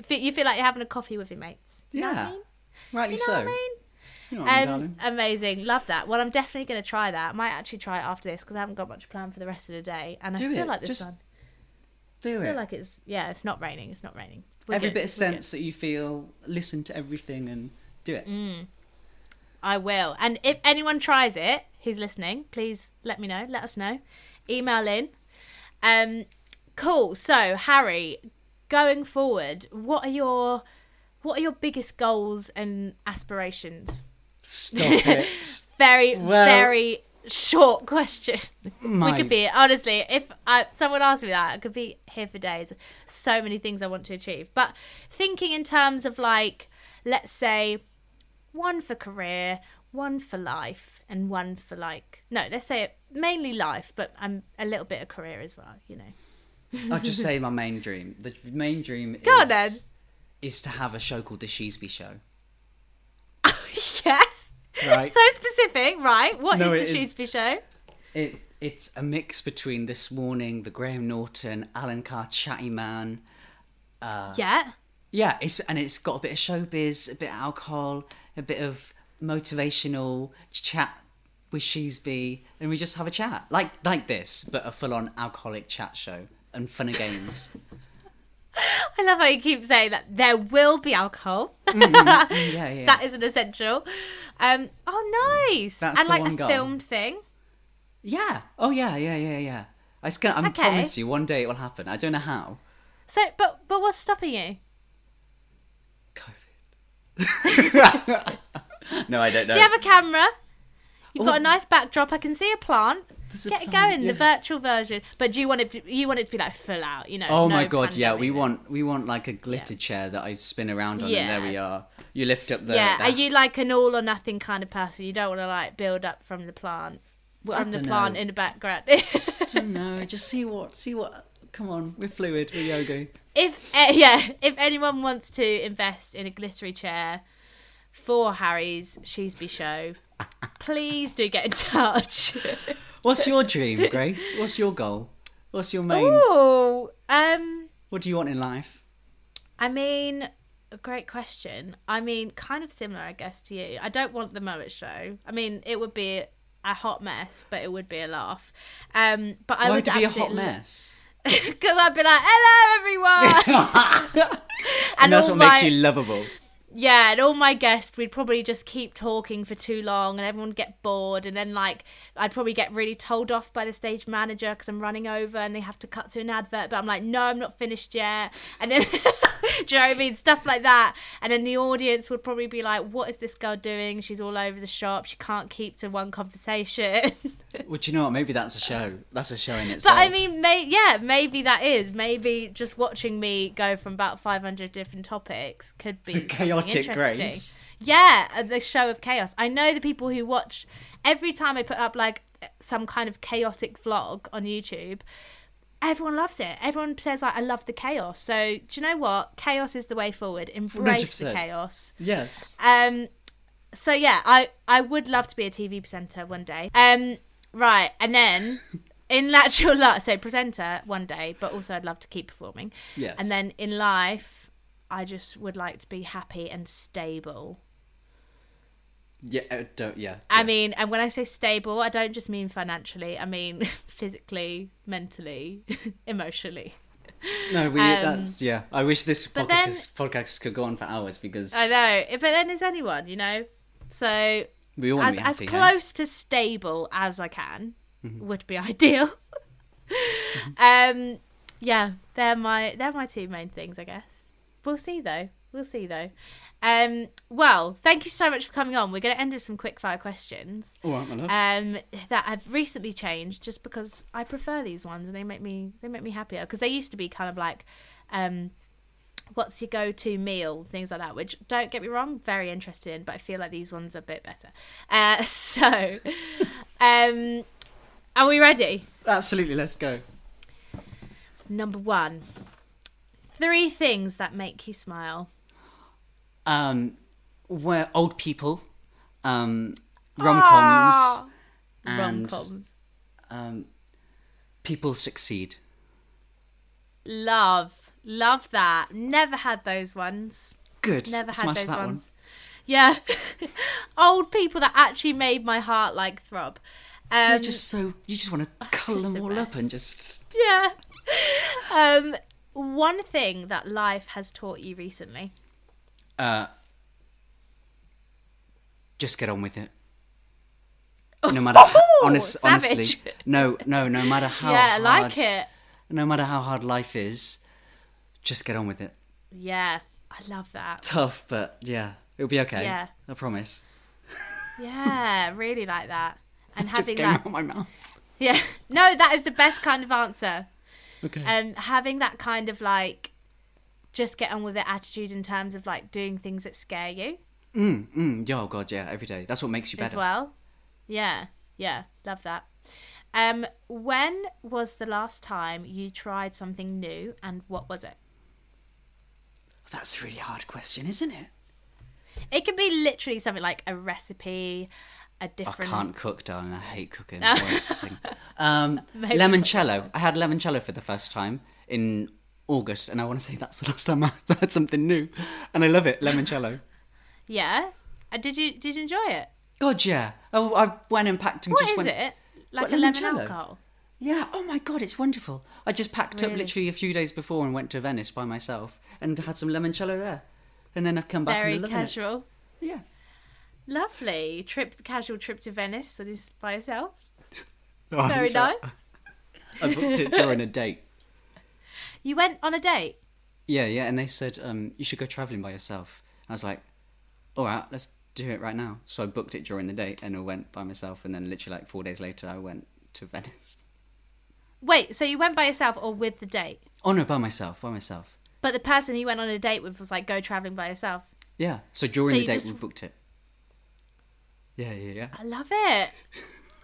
you feel like you're having a coffee with your mates." You know what I Yeah. Rightly You know so. I mean? You know what Um, amazing, love that. Well, I'm definitely going to try that. I might actually try it after this because I haven't got much planned for the rest of the day, and Do I feel it. like this Just one. Do I it. feel like it's yeah, it's not raining. It's not raining. We're Every good, bit of sense that you feel, listen to everything and do it. good. I will. And if anyone tries it, who's listening, please let me know. Let us know. Email in. Um, cool. So Harry, going forward, what are your what are your biggest goals and aspirations? Stop it. Very, Well- very short question. we could be honestly, if I, someone asked me that, I could be here for days. So many things I want to achieve, but thinking in terms of like, let's say, one for career, one for life, and one for like no, let's say mainly life, but I'm a little bit of career as well. You know. I'll just say my main dream. The main dream Go on then. Is to have a show called The Sheasby Show. yes. Right. So specific, right? What is No, the Sheasby show? It It's a mix between This Morning, The Graham Norton, Alan Carr, Chatty Man. Uh, yeah. Yeah, it's and it's got a bit of showbiz, a bit of alcohol, a bit of motivational chat with Sheasby, and we just have a chat like like this, but a full-on alcoholic chat show and fun and games. I love how you keep saying that there will be alcohol. Mm, mm, mm, yeah, yeah. that is an essential. Um, oh, nice. That's and the like one a goal. filmed thing. Yeah. Oh yeah, yeah, yeah, yeah. I just gonna, I Okay. promise you, one day it will happen. I don't know how. So, but but what's stopping you? COVID. no, I don't know. Do you have a camera? You've got Oh. a nice backdrop. I can see a plant. There's a Get it plant, going, the virtual version. But do you want it? To, you want it to be like full out? You know? Oh my no god, yeah, we want we want like a glitter chair that I spin around on, and there we are. You lift up the. Yeah, the- are you like an all or nothing kind of person? You don't want to like build up from the plant, from the plant know. in the background. I don't know. just see what see what. Come on, we're fluid. We're yoga. if uh, yeah, if anyone wants to invest in a glittery chair for Harry's Sheasby show, please do get in touch. What's your dream, Grace? What's your goal? What's your main? Oh, um, What do you want in life? I mean, a great question. I mean, kind of similar, I guess, to you. I don't want the Moet show. I mean, it would be a hot mess, but it would be a laugh. Um, but I Why would would it be a hot mess? because I'd be like, "Hello, everyone," And, that's all what makes you lovable. Yeah, and all my guests, we'd probably just keep talking for too long, and everyone would get bored, and then like I'd probably get really told off by the stage manager because I'm running over, and they have to cut to an advert, but I'm like, no, I'm not finished yet, and then do you know what I mean? Stuff like that, and then the audience would probably be like, what is this girl doing? She's all over the shop. She can't keep to one conversation. Well, do you know what? Maybe that's a show. That's a show in itself. But. I mean, may- yeah, maybe that is. Maybe just watching me go from about 500 different topics could be Chaotic interesting. Grace. Yeah, uh, the show of chaos. I know the people who watch every time I put up like some kind of chaotic vlog on YouTube. Everyone loves it. Everyone says like, "I love the chaos." So do you know what? Chaos is the way forward. Embrace the 100%. chaos. yes. Um, so yeah, I I would love to be a TV presenter one day. Um, right, and then in natural life, so presenter one day, but also I'd love to keep performing. Yes. And then in life, I just would like to be happy and stable. Yeah. uh, don't. Yeah. I yeah. mean, and when I say stable, I don't just mean financially. I mean physically, mentally, emotionally. No, we. um, that's yeah. I wish this but then- podcast, podcast could go on for hours because I know, but then is anyone, you know? So we all want as, to be as happy. hey? close to stable as I can Mm-hmm. would be ideal. um, yeah, they're my they're my two main things, I guess. We'll see though. We'll see though. Um, well, thank you so much for coming on. We're going to end with some quick fire questions. All right, my love. Um, that have recently changed just because I prefer these ones and they make me they make me happier because they used to be kind of like, um, what's your go-to meal things like that which don't get me wrong very interested in but i feel like these ones are a bit better uh so um are we ready Absolutely. Let's go. number one three things that make you smile. Um, where old people, um, rom coms, Ah, and rom-coms. um, people succeed. love. Love that. Never had those ones. Good. never had Smash those ones. Yeah. Old people that actually made my heart like throb. Um You're just so you just want to cull just them the all up and just yeah. Um, one thing that life has taught you recently. uh, just get on with it. No matter how, Oh, honest, honestly, no, no, no matter how yeah, I like it. no matter how hard life is, just get on with it. Yeah, I love that. Tough, but yeah, it'll be okay. Yeah. I promise. Yeah, really like that. and Just having came that out my mouth. yeah no that is the best kind of answer Okay. um having that kind of like just get on with it attitude in terms of like doing things that scare you mm, mm, yeah, oh god, yeah, every day. That's what makes you better. as well yeah yeah love that um when was the last time you tried something new and what was it That's a really hard question, isn't it? it could be literally something like a recipe a I different I can't cook, darling. I hate cooking. No. Worst thing. Um, Maybe limoncello. I had limoncello for the first time in August, and I want to say that's the last time I had something new, and I love it. Limoncello. yeah uh, did you did you enjoy it God, yeah. Oh, I went and packed and What just is went. it like What, a lemon limoncello? alcohol Yeah. Oh my god, it's wonderful. I just packed up literally a few days before and went to Venice by myself and had some limoncello there, and then I've come back very and casual it. Yeah. Lovely trip casual trip to venice that is by yourself Oh, very sure- nice I booked it during a date. you went on a date Yeah, yeah, and they said um, you should go traveling by yourself. I was like, all right, let's do it right now. So I booked it during the date and I went by myself, and then literally like four days later, I went to Venice. wait so you went by yourself or with the date Oh no, by myself, by myself. but the person you went on a date with was like go traveling by yourself Yeah. So during So the date, just- we booked it. Yeah, yeah, yeah. i love it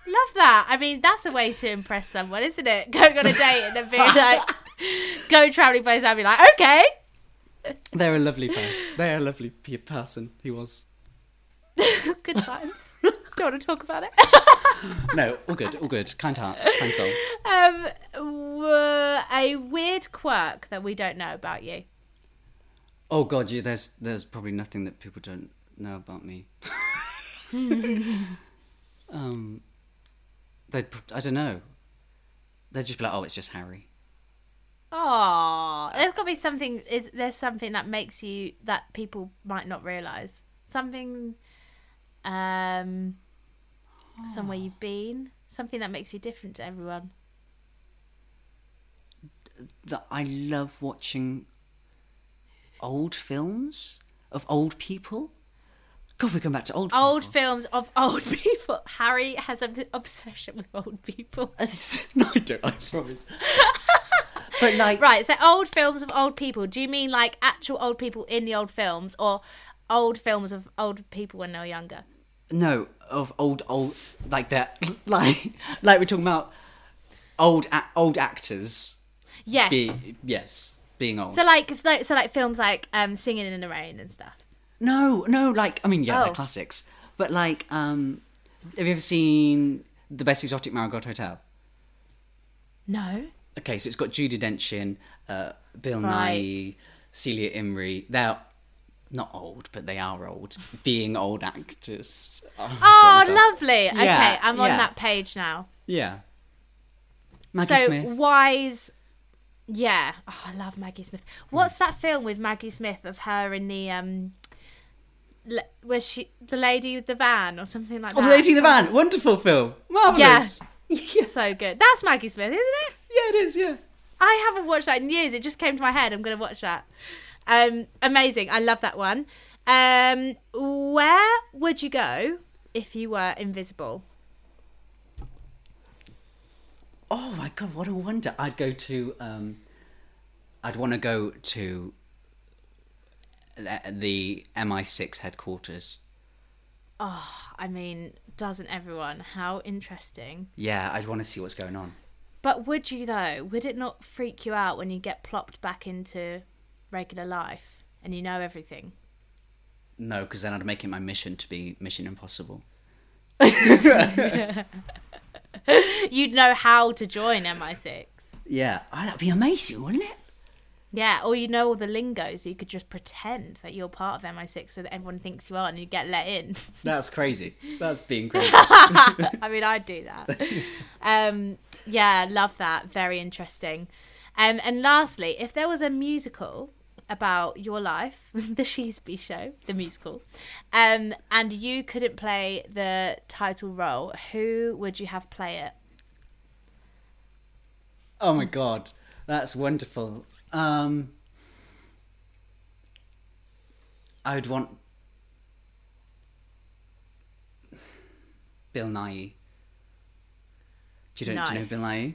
love that i mean that's a way to impress someone isn't it going on a date and then being like go traveling by and be like okay They're a lovely person. They're a lovely person. He was. good times don't want to talk about it No, all good, all good. Kind heart, kind soul. um w- a weird quirk that we don't know about you Oh god, yeah, there's there's probably nothing that people don't know about me. um, they I don't know. They'd just be like, oh, it's just Harry. Oh, there's got to be something. Is there's something that makes you that people might not realize something, um, somewhere you've been, something that makes you different to everyone. That I love watching old films of old people. God, we come back to old people. Old films of old people. Harry has an obsession with old people. no, I don't. I promise. but like, Right, so old films of old people. Do you mean like actual old people in the old films, or old films of old people when they were younger? no, of old, old, like that, like, like we're talking about old, old actors. Yes. Be, yes, being old. So like, like, so like films like um, Singing in the Rain and stuff. No, no, like I mean, yeah, Oh. they're classics. But like, um, have you ever seen the Best Exotic Marigold Hotel? No. Okay, so it's got Judi Dench in, uh, Bill Right. Nighy, Celia Imrie. They're not old, but they are old. Being old actors. Oh, Oh, lovely. okay, I'm on yeah. that page now. Yeah. Maggie so Smith. wise. Yeah. Oh, I love Maggie Smith. What's that film with Maggie Smith of her in the um, le- where she the lady with the van or something like Oh, that? The Lady in the Van. Wonderful film. Marvelous. Yeah. So good. That's Maggie Smith, isn't it? yeah, it is. Yeah. I haven't watched that in years. It just came to my head. I'm going to watch that. Um, amazing. I love that one. Um, where would you go if you were invisible? Oh my god, what a wonder! I'd go to. Um, I'd want to go to the- the MI6 headquarters. Oh, I mean, doesn't everyone? How interesting. Yeah, I'd want to see what's going on. But would you though? Would it not freak you out when you get plopped back into regular life and you know everything? No, because then I'd make it my mission to be Mission Impossible. You'd know how to join MI6. Yeah, that'd be amazing, wouldn't it? Yeah, or you know all the lingo, so you could just pretend that you're part of MI6 so that everyone thinks you are and you get let in. That's crazy. That's being crazy. I mean, I'd do that. Um, yeah, love that. Very interesting. Um, and lastly, if there was a musical about your life, the Sheasby Show, the musical, um, and you couldn't play the title role, who would you have play it? oh my god, that's wonderful. Um, I'd want Bill Nighy. Do you, know, do you know Bill Nighy?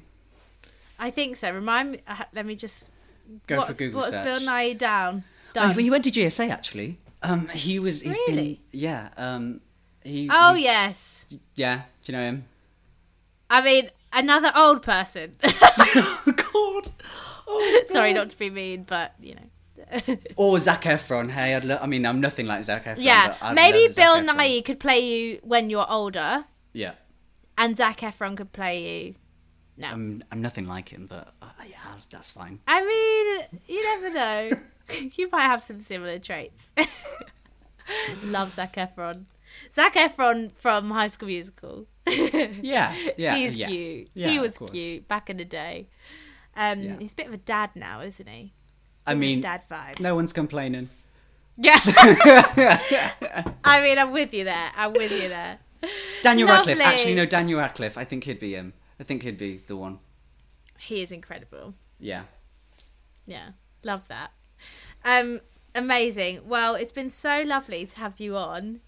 I think so. Remind me. Uh, let me just. Go what, for Google what's search. Bill Nighy down? Oh, Done. he went to GSA actually. Um, he was. He's been. Really? Yeah. Um, he. oh he- yes. Yeah. Do you know him? I mean, another old person. oh God. Oh, Sorry, not to be mean, but you know. Or Zac Efron. Hey, I'd lo- I mean, I'm nothing like Zac Efron. yeah, but I'd maybe love Bill Efron. Nighy could play you when you're older, Yeah. and Zac Efron could play you No, I'm, I'm nothing like him, but uh, yeah, that's fine. I mean, you never know. you might have some similar traits. Love Zac Efron. Zac Efron from High School Musical. Yeah. Yeah. He's yeah. cute. Yeah, he was cute back in the day. Um, Yeah. He's a bit of a dad now, isn't he? I mean, dad vibes. no one's complaining. Yeah. I mean, I'm with you there. I'm with you there. Daniel Radcliffe. Actually, no, Daniel Radcliffe. I think he'd be him. I think he'd be the one. He is incredible. Yeah. Yeah, love that. Um, amazing. Well, it's been so lovely to have you on.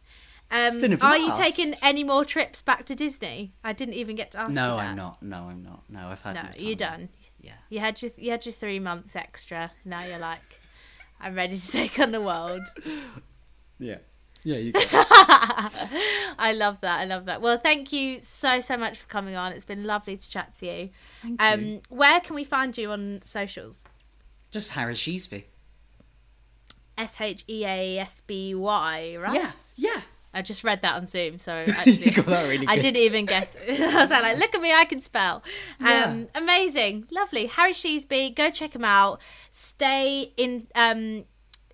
Um, been a are you taking any more trips back to Disney? I didn't even get to ask you No. I'm not. No, I'm not. No, I've had. No, you're done. Yeah. You had your you had your three months extra. Now you're like, I'm ready to take on the world. Yeah. Yeah. You. I love that. I love that. Well, thank you so so much for coming on. It's been lovely to chat to you. Thank um, you. where can we find you on socials? Just Harry Sheasby. S H E A S B Y, right? Yeah. Yeah. I just read that on Zoom, so actually, really I didn't even guess. I was like, "Look at me, I can spell." Um, amazing, lovely. Harry Sheasby, go check him out. Stay in um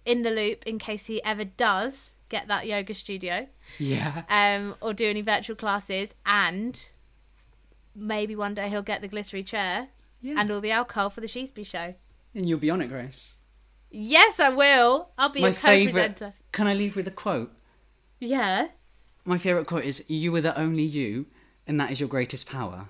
in the loop in case he ever does get that yoga studio, Yeah. um, or do any virtual classes, and maybe one day he'll get the glittery chair Yeah. and all the alcohol for the Sheasby show. And you'll be on it, Grace. Yes, I will. I'll be My a co-presenter. Can I leave with a quote? Yeah. My favourite quote is You are the only you, and that is your greatest power.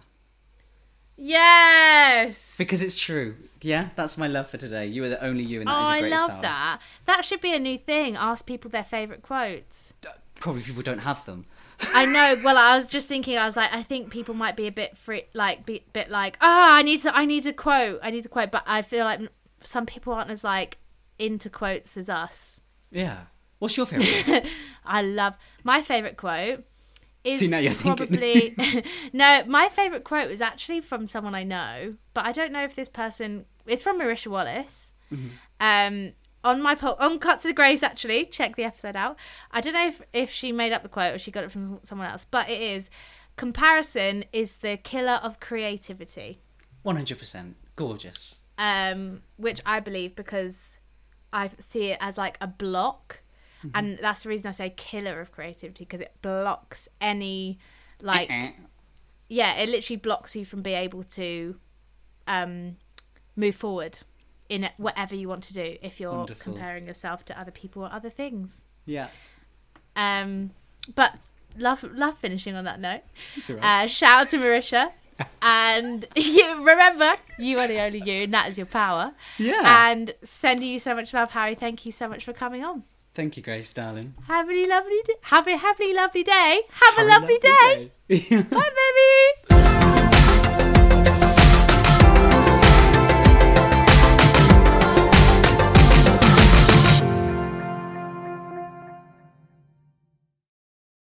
Yes. Because it's true. Yeah, that's my love for today. You are the only you, and Oh, that is your greatest power. I love power. that. That should be a new thing. Ask people their favourite quotes. Probably people don't have them. I know. Well, I was just thinking. I was like, I think people might be a bit free, like, be bit like, ah, I need to, I need a quote, I need a quote. But I feel like some people aren't as like into quotes as us. Yeah. What's your favourite? I love my favourite quote. Is See, now you're thinking. probably no. My favourite quote is actually from someone I know, but I don't know if this person. It's from Marisha Wallace. Mm-hmm. Um, on my po- on Cut to the Grace, actually, check the episode out. I don't know if if she made up the quote or she got it from someone else, but it is comparison is the killer of creativity. 100%. Gorgeous. um, which I believe because I see it as like a block, Mm-hmm. and that's the reason I say killer of creativity because it blocks any like Eh. yeah, it literally blocks you from being able to um, move forward in whatever you want to do if you're Wonderful. comparing yourself to other people or other things. Yeah. Um, but love love finishing on that note. Right. Uh, shout out to Marisha. and you remember, you are the only you, and that is your power. Yeah. And sending you so much love, Harry. Thank you so much for coming on. Thank you, Grace, darling. Have a lovely, have a happily lovely day. Have, a Have lovely, day. day. Bye, baby.